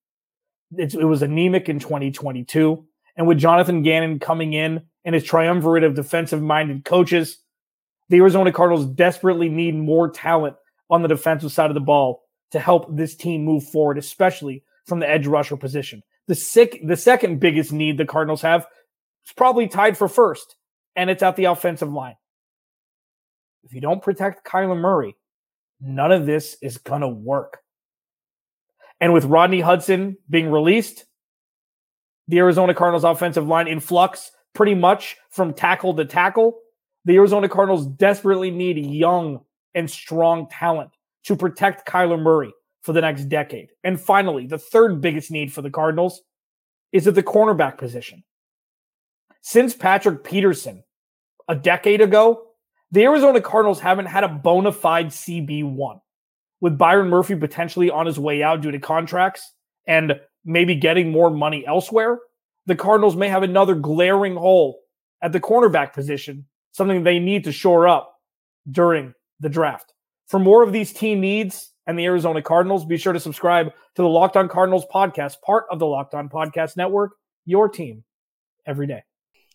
It's, it was anemic in 2022. And with Jonathan Gannon coming in and his triumvirate of defensive minded coaches, the Arizona Cardinals desperately need more talent on the defensive side of the ball to help this team move forward, especially from the edge rusher position. The sick, the second biggest need the Cardinals have is probably tied for first, and it's at the offensive line. If you don't protect Kyler Murray, none of this is gonna work. And with Rodney Hudson being released, the Arizona Cardinals offensive line in flux pretty much from tackle to tackle. The Arizona Cardinals desperately need young and strong talent to protect Kyler Murray for the next decade. And finally, the third biggest need for the Cardinals is at the cornerback position. Since Patrick Peterson a decade ago, the Arizona Cardinals haven't had a bona fide CB1. With Byron Murphy potentially on his way out due to contracts and maybe getting more money elsewhere, the Cardinals may have another glaring hole at the cornerback position, something they need to shore up during the draft. For more of these team needs and the Arizona Cardinals, be sure to subscribe to the Locked On Cardinals podcast, part of the Locked On Podcast Network, your team every day.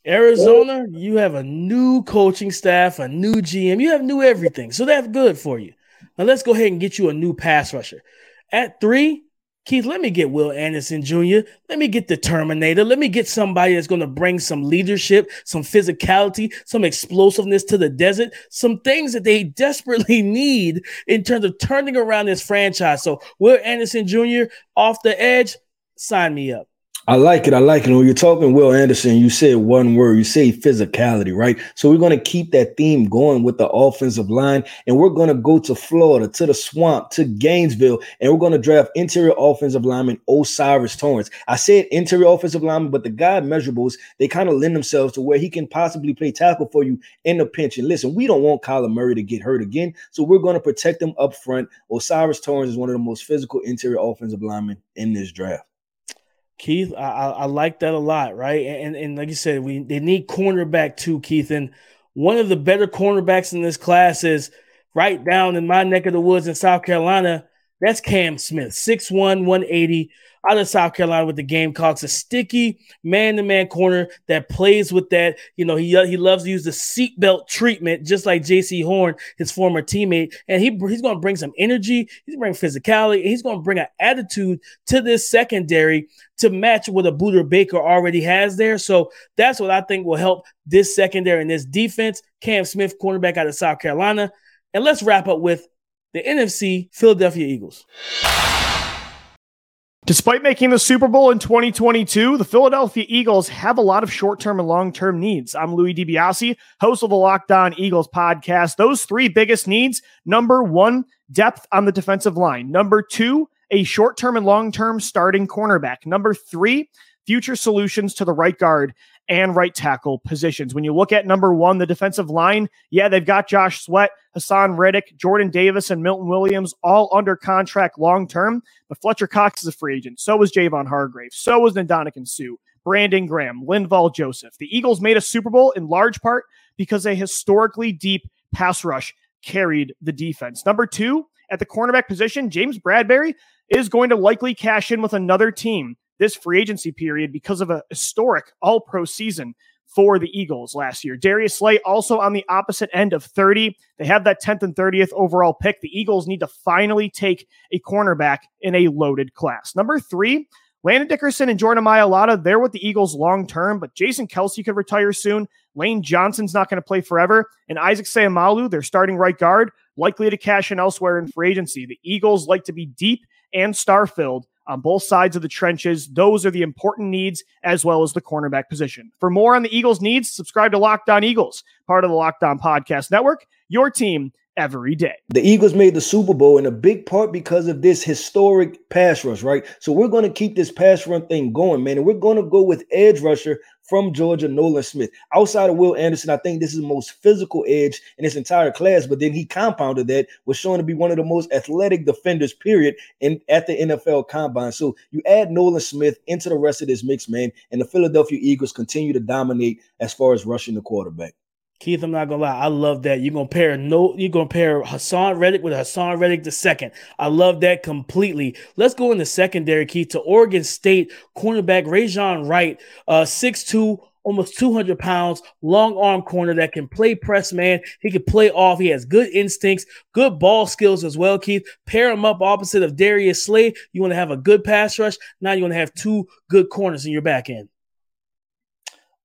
Arizona, you have a new coaching staff, a new GM, you have new everything. So that's good for you. Now let's go ahead and get you a new pass rusher. At three, Keith, let me get Will Anderson Jr. Let me get the Terminator. Let me get somebody that's going to bring some leadership, some physicality, some explosiveness to the desert, some things that they desperately need in terms of turning around this franchise. So, Will Anderson Jr. off the edge, sign me up. I like it. I like it. When you're talking Will Anderson, you said one word. You say physicality, right? So we're going to keep that theme going with the offensive line, and we're going to go to Florida, to the swamp, to Gainesville, and we're going to draft interior offensive lineman Osiris Torrence. I said interior offensive lineman, but the guy measurables they kind of lend themselves to where he can possibly play tackle for you in the pinch. And listen, we don't want Kyler Murray to get hurt again, so we're going to protect him up front. Osiris Torrence is one of the most physical interior offensive linemen in this draft. Keith, I, I, like that a lot, right? And and like you said, we they need cornerback too, Keith. And one of the better cornerbacks in this class is right down in my neck of the woods in South Carolina. That's Cam Smith, 6'1, 180 out of South Carolina with the Gamecocks, a sticky man-to-man corner that plays with that. You know, he he loves to use the seatbelt treatment, just like Jaycee Horn, his former teammate, and he he's going to bring some energy. He's bring physicality. he's going to bring an attitude to this secondary to match what a Budda Baker already has there. So that's what I think will help this secondary and this defense. Cam Smith, cornerback out of South Carolina, and let's wrap up with the NFC Philadelphia Eagles. Despite making the Super Bowl in 2022, the Philadelphia Eagles have a lot of short term and long term needs. I'm Louis DiBiase, host of the Locked On Eagles podcast. Those three biggest needs number one, depth on the defensive line. Number two, a short term and long term starting cornerback. Number three, future solutions to the right guard and right tackle positions. When you look at number one, the defensive line, yeah, they've got Josh Sweat, Haason Reddick, Jordan Davis, and Milton Williams all under contract long term. But Fletcher Cox is a free agent. So was Javon Hargrave. So was Ndamukong Suh, Brandon Graham, Linval Joseph. The Eagles made a Super Bowl in large part because a historically deep pass rush carried the defense. Number two, at the cornerback position, James Bradberry is going to likely cash in with another team this free agency period because of a historic all pro season for the Eagles last year. Darius Slay also on the opposite end of 30. They have that 10th and 30th overall pick. The Eagles need to finally take a cornerback in a loaded class. Number three, Landon Dickerson and Jordan Mailata, they're with the Eagles long term, but Jason Kelce could retire soon. Lane Johnson's not going to play forever. And Isaac Seumalo, their starting right guard, likely to cash in elsewhere in free agency. The Eagles like to be deep and star filled on both sides of the trenches. Those are the important needs as well as the cornerback position. For more on the Eagles' needs, subscribe to Locked On Eagles, part of the Locked On Podcast Network, your team every day. The Eagles made the Super Bowl in a big part because of this historic pass rush, right? So we're going to keep this pass run thing going, man. And we're going to go with edge rusher from Georgia, Nolan Smith. Outside of Will Anderson, I think this is the most physical edge in this entire class. But then he compounded that, was shown to be one of the most athletic defenders, period, in at the NFL combine. So you add Nolan Smith into the rest of this mix, man, and the Philadelphia Eagles continue to dominate as far as rushing the quarterback. Keith, I'm not gonna lie, I love that. You're gonna pair no, you're gonna pair Haason Reddick with Haason Reddick the second. I love that completely. Let's go in the secondary, Keith, to Oregon State cornerback Rejzohn Wright, uh, 6'2, almost 200 pounds, long arm corner that can play press man. He can play off. He has good instincts, good ball skills as well, Keith. Pair him up opposite of Darius Slay. You want to have a good pass rush. Now you want to have two good corners in your back end.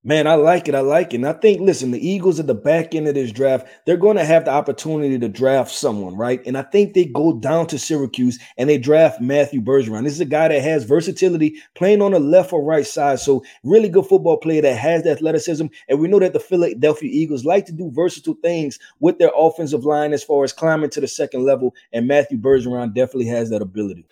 Man, I like it. I like it. And I think, listen, the Eagles at the back end of this draft, they're going to have the opportunity to draft someone, right? And I think they go down to Syracuse and they draft Matthew Bergeron. This is a guy that has versatility playing on the left or right side. So, really good football player that has the athleticism. And we know that the Philadelphia Eagles like to do versatile things with their offensive line as far as climbing to the second level. And Matthew Bergeron definitely has that ability.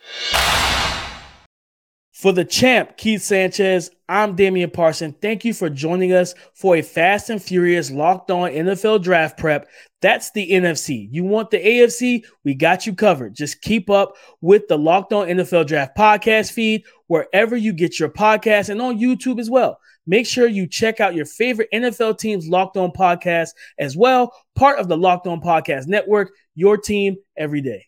For the champ, Keith Sanchez, I'm Damian Parson. Thank you for joining us for a fast and furious locked on NFL draft prep. That's the NFC. You want the AFC? We got you covered. Just keep up with the Locked On NFL Draft podcast feed wherever you get your podcast and on YouTube as well. Make sure you check out your favorite NFL teams Locked On podcast as well, part of the Locked On Podcast Network, your team every day.